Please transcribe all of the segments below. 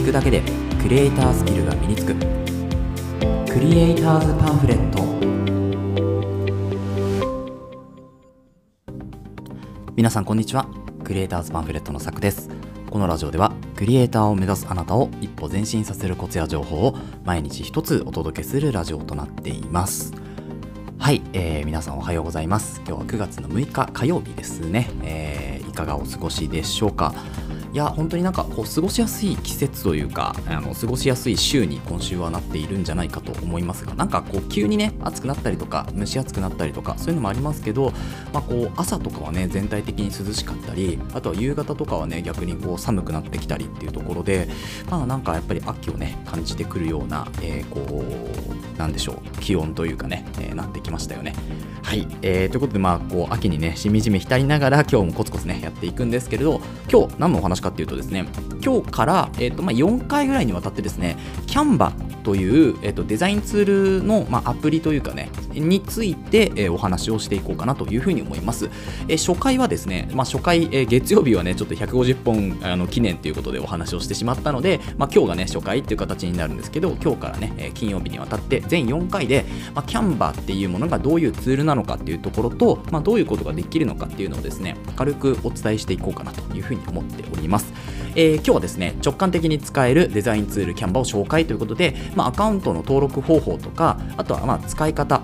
聞くだけでクリエイタースキルが身につく。クリエイターズパンフレット。皆さんこんにちは。クリエイターズパンフレットのさくです。このラジオではクリエイターを目指すあなたを一歩前進させるコツや情報を毎日一つお届けするラジオとなっています。はい、えー、皆さんおはようございます。今日は9月の6日火曜日ですね、えー、いかがお過ごしでしょうか。いや本当になんかこう過ごしやすい季節というかあの過ごしやすい週に今週はなっているんじゃないかと思いますがなんかこう急にね暑くなったりとか蒸し暑くなったりとかそういうのもありますけど、まあ、こう朝とかはね全体的に涼しかったりあとは夕方とかはね逆にこう寒くなってきたりっていうところでまあなんかやっぱり秋をね感じてくるような、えー、こうなんでしょう気温というかね、えー、なってきましたよね。はい、えー、ということでまあこう秋にねしみじみ浸りながら今日もコツコツねやっていくんですけれど今日何のお話かっていうとですね今日から、えーとまあ、4回ぐらいにわたってですねキャンバという、えーと、デザインツールの、まあ、アプリというかねについて、えー、お話をしていこうかなというふうに思います、えー、初回はですね、まあ、初回、えー、月曜日はねちょっと150本あの記念ということでお話をしてしまったので、まあ、今日がね初回っていう形になるんですけど今日からね、え金曜日にわたって全4回で、まあ、キャンバーっていうものがどういうツールなのかっていうところと、ま、どういうことができるのかっていうのをですね軽くお伝えしていこうかなというふうに思っております。えー、今日はですね直感的に使えるデザインツールキャンバを紹介ということで、まあ、アカウントの登録方法とかあとはまあ使い方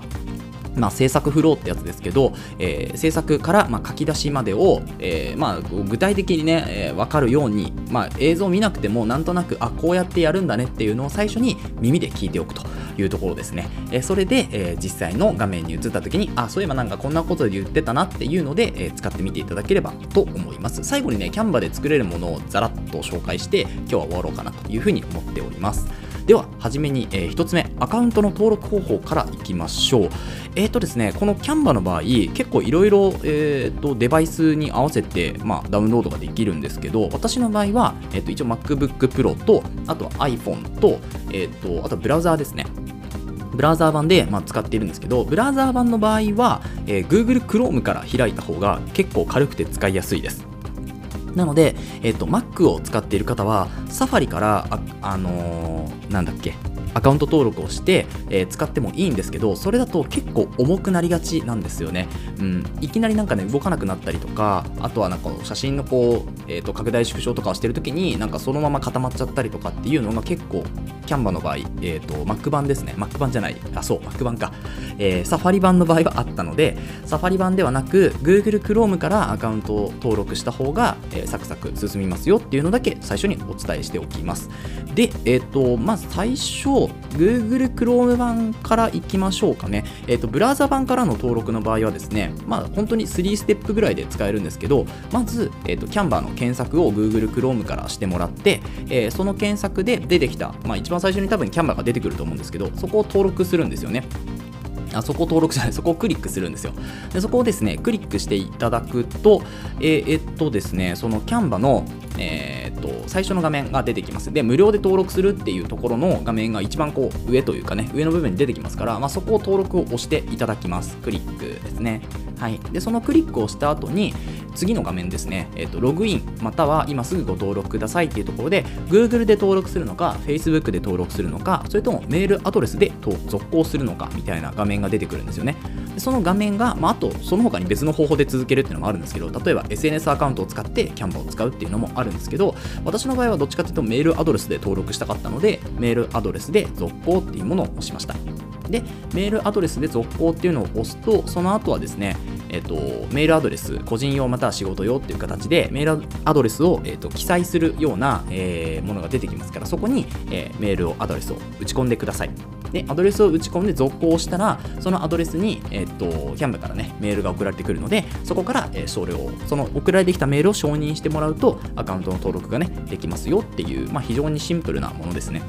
まあ、制作フローってやつですけど、えー、制作からまあ書き出しまでを、えー、まあ具体的にね、えー、分かるように、まあ、映像を見なくてもなんとなくあこうやってやるんだねっていうのを最初に耳で聞いておくというところですね、えー、それで、えー、実際の画面に映った時にあそういえばなんかこんなことで言ってたなっていうので、えー、使ってみていただければと思います。最後にねキャンバで作れるものをざらっと紹介して今日は終わろうかなというふうに思っております。では初めに、えー、1つ目アカウントの登録方法からいきましょうえっ、ー、とですねこのキャンバの場合結構いろいろデバイスに合わせて、まあ、ダウンロードができるんですけど私の場合は、えーと、一応 MacBook Pro とあとは iPhone と,、えーと、あとブラウザーですねブラウザー版で、まあ、使っているんですけど、ブラウザー版の場合は、えー、Google Chrome から開いた方が結構軽くて使いやすいです。なので、えっ、ー、と、Mac を使っている方は、サファリから、あ、あのー、なんだっけ、アカウント登録をして、えー、使ってもいいんですけどそれだと結構重くなりがちなんですよね、うん、いきなりなんかね動かなくなったりとかあとはなんか写真のこう、えー、と拡大縮小とかをしてる時になんかそのまま固まっちゃったりとかっていうのが結構キャンバの場合、えーと、Mac 版ですね。Mac 版じゃない。あそう Mac 版か、えー、サファリ版の場合はあったのでサファリ版ではなく Google Chrome からアカウントを登録した方が、えー、サクサク進みますよっていうのだけ最初にお伝えしておきます。で、えっ、ー、とまず最初 Google Chrome 版からいきましょうかね。えっ、ー、と、ブラウザ版からの登録の場合はですね、まあ、本当に3ステップぐらいで使えるんですけど、まず、えっ、ー、と、キャンバーの検索を Google Chrome からしてもらって、えー、その検索で出てきた、まあ、一番最初に多分キャンバーが出てくると思うんですけど、そこを登録するんですよね。あそこ登録じゃない、そこをクリックするんですよ。でそこをですね、クリックしていただくと、えー、えっとですね、そのキャンバの、えー、っと最初の画面が出てきます。で、無料で登録するっていうところの画面が一番こう上というかね、上の部分に出てきますから、まあ、そこを登録を押していただきます。クリックですね。はい、でそのクリックをした後に次の画面ですね、えーと、ログインまたは今すぐご登録くださいっていうところで Google で登録するのか Facebook で登録するのかそれともメールアドレスで続行するのかみたいな画面が出てくるんですよね。でその画面が、まあ、あとその他に別の方法で続けるっていうのもあるんですけど例えば SNS アカウントを使ってキャンバーを使うっていうのもあるんですけど私の場合はどっちかというとメールアドレスで登録したかったのでメールアドレスで続行っていうものを押しました。でメールアドレスで続行っていうのを押すとその後はですねえっと、メールアドレス、個人用または仕事用っていう形で、メールアドレスを、えっと、記載するような、えー、ものが出てきますから、そこに、えー、メールを、アドレスを打ち込んでください。で、アドレスを打ち込んで続行したら、そのアドレスに、えっと、キャンバからね、メールが送られてくるので、そこから、えー、少量、その送られてきたメールを承認してもらうと、アカウントの登録がね、できますよっていう、まあ、非常にシンプルなものですね。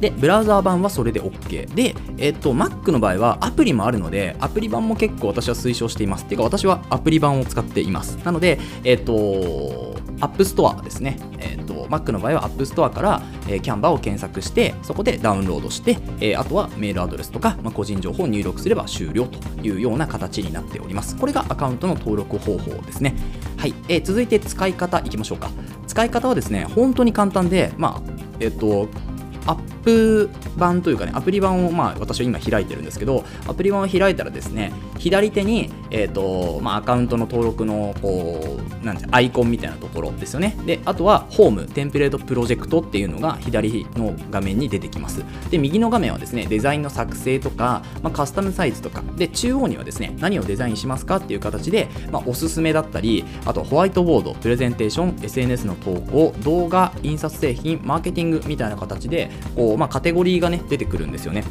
で、ブラウザー版はそれで OK。で、えっと、Mac の場合はアプリもあるので、アプリ版も結構私は推奨しています。っていうか、私はアプリ版を使っています。なので、えっと、App Store ですね。えっと、Mac の場合は App Store から、えー、キャンバーを検索して、そこでダウンロードして、えー、あとはメールアドレスとか、まあ、個人情報を入力すれば終了というような形になっております。これがアカウントの登録方法ですね。はい、えー、続いて使い方いきましょうか使い方はですね本当に簡単でまあえっとアップ版というかね、アプリ版をまあ私は今開いてるんですけど、アプリ版を開いたらですね、左手に、えーとまあ、アカウントの登録のこうなんてアイコンみたいなところですよね。で、あとはホーム、テンプレートプロジェクトっていうのが左の画面に出てきます。で、右の画面はですね、デザインの作成とか、まあ、カスタムサイズとか、で、中央にはですね、何をデザインしますかっていう形で、まあ、おすすめだったり、あとホワイトボード、プレゼンテーション、SNS の投稿、動画、印刷製品、マーケティングみたいな形で、こうまあ、カテゴリーがね、出てくるんですよね。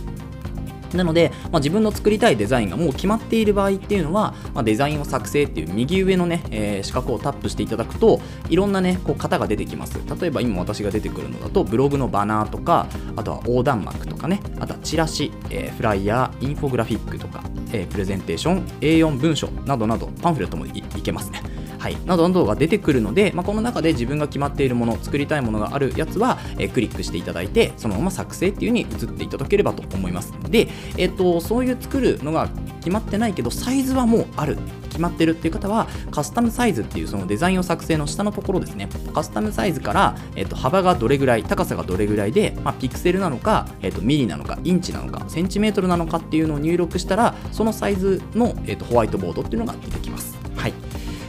なので、まあ、自分の作りたいデザインがもう決まっている場合っていうのは、まあ、デザインを作成っていう右上のね、えー、四角をタップしていただくといろんなねこう型が出てきます例えば今私が出てくるのだとブログのバナーとかあとは横断幕とかねあとはチラシ、えー、フライヤーインフォグラフィックとか、えー、プレゼンテーション A4 文書などなどパンフレットもいけますねはい、などなどが出てくるので、まあ、この中で自分が決まっているもの作りたいものがあるやつは、えー、クリックしていただいてそのまま作成っていう風に移っていただければと思います。で、えーと、そういう作るのが決まってないけどサイズはもうある。決まってるっていう方はカスタムサイズっていうそのデザインを作成の下のところですね。カスタムサイズから、えーと、幅がどれぐらい高さがどれぐらいで、まあ、ピクセルなのか、えーと、ミリなのかインチなのかセンチメートルなのかっていうのを入力したらそのサイズの、えー、とホワイトボードっていうのが出てきます。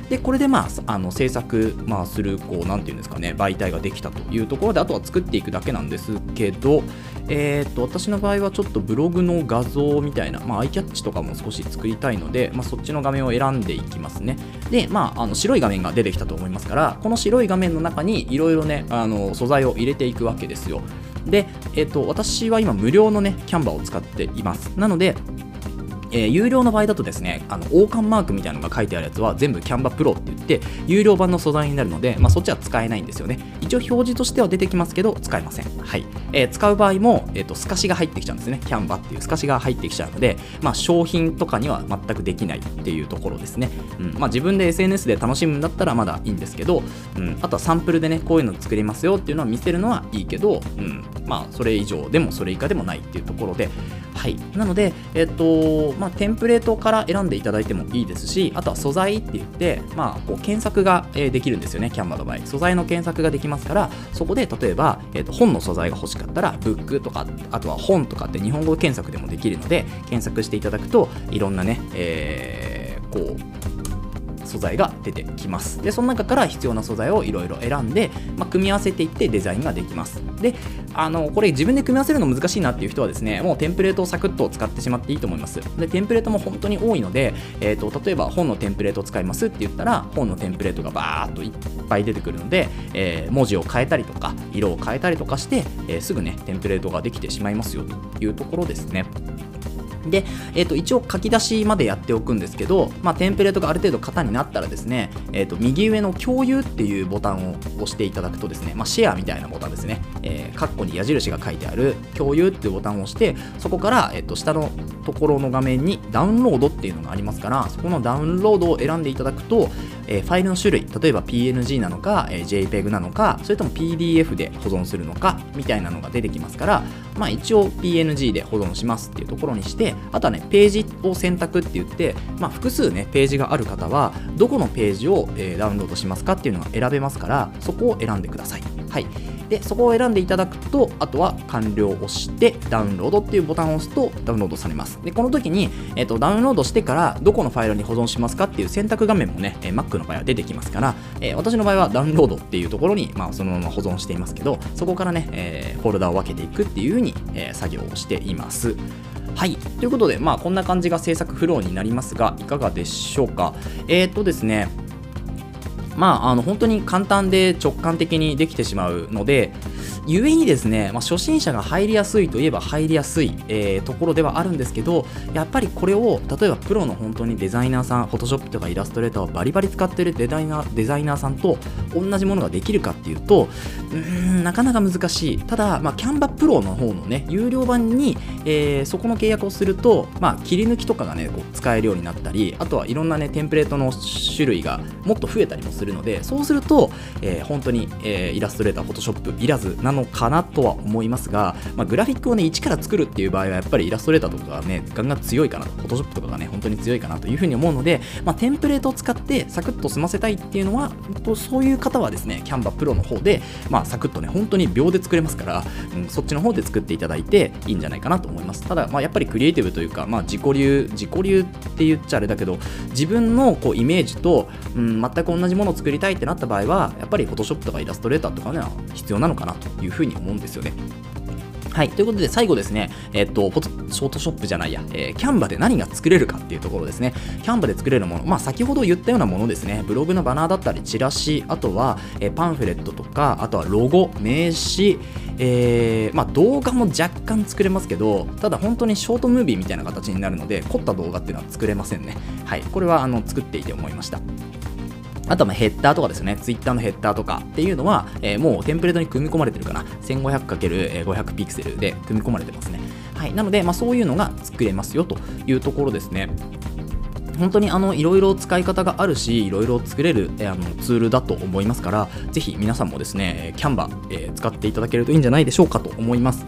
でこれでまああの制作、まあ、するこうなんていうんですかね媒体ができたというところであとは作っていくだけなんですけど、えー、と私の場合はちょっとブログの画像みたいな、まあ、アイキャッチとかも少し作りたいので、まあ、そっちの画面を選んでいきますね。で、まあ、あの白い画面が出てきたと思いますからこの白い画面の中にいろいろねあの素材を入れていくわけですよ。で、えー、と私は今無料のねキャンバーを使っています。なのでえー、有料の場合だとですね、あの王冠マークみたいなのが書いてあるやつは全部キャンバプロって言って、有料版の素材になるので、まあ、そっちは使えないんですよね。一応表示としては出てきますけど、使えません。はい。えー、使う場合も、えーと、透かしが入ってきちゃうんですね。キャンバっていう透かしが入ってきちゃうので、まあ、商品とかには全くできないっていうところですね。うんまあ、自分で SNS で楽しむんだったらまだいいんですけど、うん、あとはサンプルでね、こういうの作りますよっていうのは見せるのはいいけど、うん、まあ、それ以上でもそれ以下でもないっていうところで、はい。なので、えっ、と、まあ、テンプレートから選んでいただいてもいいですし、あとは素材って言って、まあ、こう検索ができるんですよね、キャンバの場合。素材の検索ができますから、そこで例えば、えー、と本の素材が欲しかったら、ブックとか、あとは本とかって日本語検索でもできるので、検索していただくと、いろんなね、えー、こう、素材が出てきます。でその中から必要な素材をいろいろ選んで、まあ、組み合わせていってデザインができます。であのこれ自分で組み合わせるの難しいなっていう人はですねもうテンプレートをサクッと使ってしまっていいと思います。でテンプレートも本当に多いので、えーと、例えば本のテンプレートを使いますって言ったら本のテンプレートがバーっといっぱい出てくるので、えー、文字を変えたりとか色を変えたりとかして、えー、すぐねテンプレートができてしまいますよというところですね。で、えー、と一応書き出しまでやっておくんですけど、まあ、テンプレートがある程度型になったらですね、えー、と右上の共有っていうボタンを押していただくとですね、まあ、シェアみたいなボタンですね、えー、カッコに矢印が書いてある共有っていうボタンを押してそこから、えー、と下のところの画面にダウンロードっていうのがありますからそこのダウンロードを選んでいただくと、え、ファイルの種類例えば PNG なのか、え、JPEG なのかそれとも PDF で保存するのかみたいなのが出てきますからまあ一応 PNG で保存しますっていうところにしてあとはねページを選択って言って、まあ、複数ねページがある方はどこのページを、えー、ダウンロードしますかっていうのが選べますからそこを選んでください。はい。でそこを選んでいただくとあとは完了を押してダウンロードっていうボタンを押すとダウンロードされます。でこの時に、えーと、ダウンロードしてからどこのファイルに保存しますかっていう選択画面もね、え、Mac の場合は出てきますから、えー、私の場合はダウンロードっていうところに、まあ、そのまま保存していますけどそこからね、えー、フォルダを分けていくっていう風に、え作業をしています。はい。ということでまあこんな感じが制作フローになりますがいかがでしょうか。えっ、とですねまあ、あの本当に簡単で直感的にできてしまうので、ゆえにですね、まあ、初心者が入りやすいといえば入りやすい、えー、ところではあるんですけど、やっぱりこれを、例えばプロの本当にデザイナーさん、フォトショップとかイラストレーターをバリバリ使ってるデザイナーデザイナーさんと同じものができるかっていうと、うん、なかなか難しい。ただ、まあ、キャンバプロの方のね、有料版に、えー、そこの契約をすると、まあ、切り抜きとかがね、こう使えるようになったり、あとはいろんなね、テンプレートの種類がもっと増えたりもするのでそうすると、えー、本当に、え、イラストレーターフォトショップいらずなののかなとは思いますが、まあ、グラフィックをね一から作るっていう場合はやっぱりイラストレーターとかがねガンガン強いかなと、フォトショップとかがね本当に強いかなというふうに思うので、まあ、テンプレートを使ってサクッと済ませたいっていうのはそういう方はですねキャンバプロの方で、まあ、サクッとね本当に秒で作れますから、うん、そっちの方で作っていただいていいんじゃないかなと思います。ただ、まあ、やっぱりクリエイティブというか、まあ、自己流自己流って言っちゃあれだけど自分のこうイメージと、うん、全く同じものを作りたいってなった場合はやっぱり Photoshop とかイラストレーターとかね必要なのかなというふうに思うんですよねはい。ということで、最後ですね、えっと、ショートショップじゃないや、えー、キャンバで何が作れるかっていうところですね。キャンバで作れるもの、まあ、先ほど言ったようなものですね。ブログのバナーだったり、チラシ、あとは、えー、パンフレットとか、あとはロゴ、名刺、えー、まあ、動画も若干作れますけど、ただ本当にショートムービーみたいな形になるので、凝った動画っていうのは作れませんね。はい。これは、あの、作っていて思いました。あとはヘッダーとかですね、ツイッターのヘッダーとかっていうのは、えー、もうテンプレートに組み込まれてるかな。1500×500 ピクセルで組み込まれてますね。はい。なので、まあ、そういうのが作れますよというところですね。本当にあのいろいろ使い方があるし、いろいろ作れる、あのツールだと思いますから、ぜひ皆さんもですね、キャンバ、えー、使っていただけるといいんじゃないでしょうかと思います。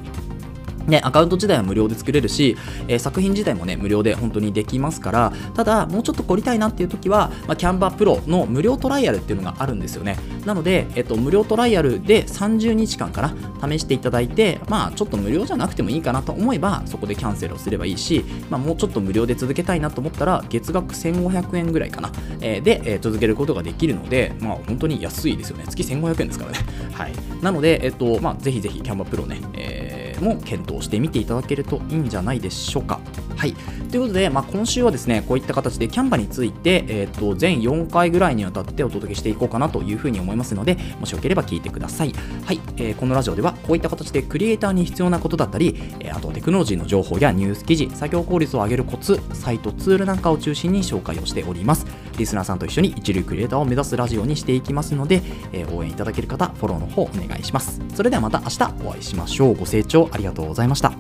ね、アカウント自体は無料で作れるし、えー、作品自体もね、無料で本当にできますから、ただ、もうちょっと凝りたいなっていう時は、まあ、キャンバープロの無料トライアルっていうのがあるんですよね。なので、えっと、無料トライアルで30日間かな、試していただいて、まあ、ちょっと無料じゃなくてもいいかなと思えば、そこでキャンセルをすればいいし、まあ、もうちょっと無料で続けたいなと思ったら、月額1500円ぐらいかな、えー、で、えー、続けることができるので、まあ、本当に安いですよね。月1500円ですからね。はい。なので、えっと、まあ、ぜひぜひ、キャンバープロね、えーも検討してみていただけるといいんじゃないでしょうか。はい。ということで、まあ、今週はですね、こういった形でキャンバについて、え、ー、と、全4回ぐらいにわたってお届けしていこうかなというふうに思いますので、もしよければ聞いてください。はい。えー、このラジオでは、こういった形でクリエイターに必要なことだったり、えー、あとテクノロジーの情報やニュース記事、作業効率を上げるコツ、サイト、ツールなんかを中心に紹介をしております。リスナーさんと一緒に一流クリエイターを目指すラジオにしていきますので、え応援いただける方、フォローの方お願いします。それではまた明日お会いしましょう。ご清聴ありがとうございました。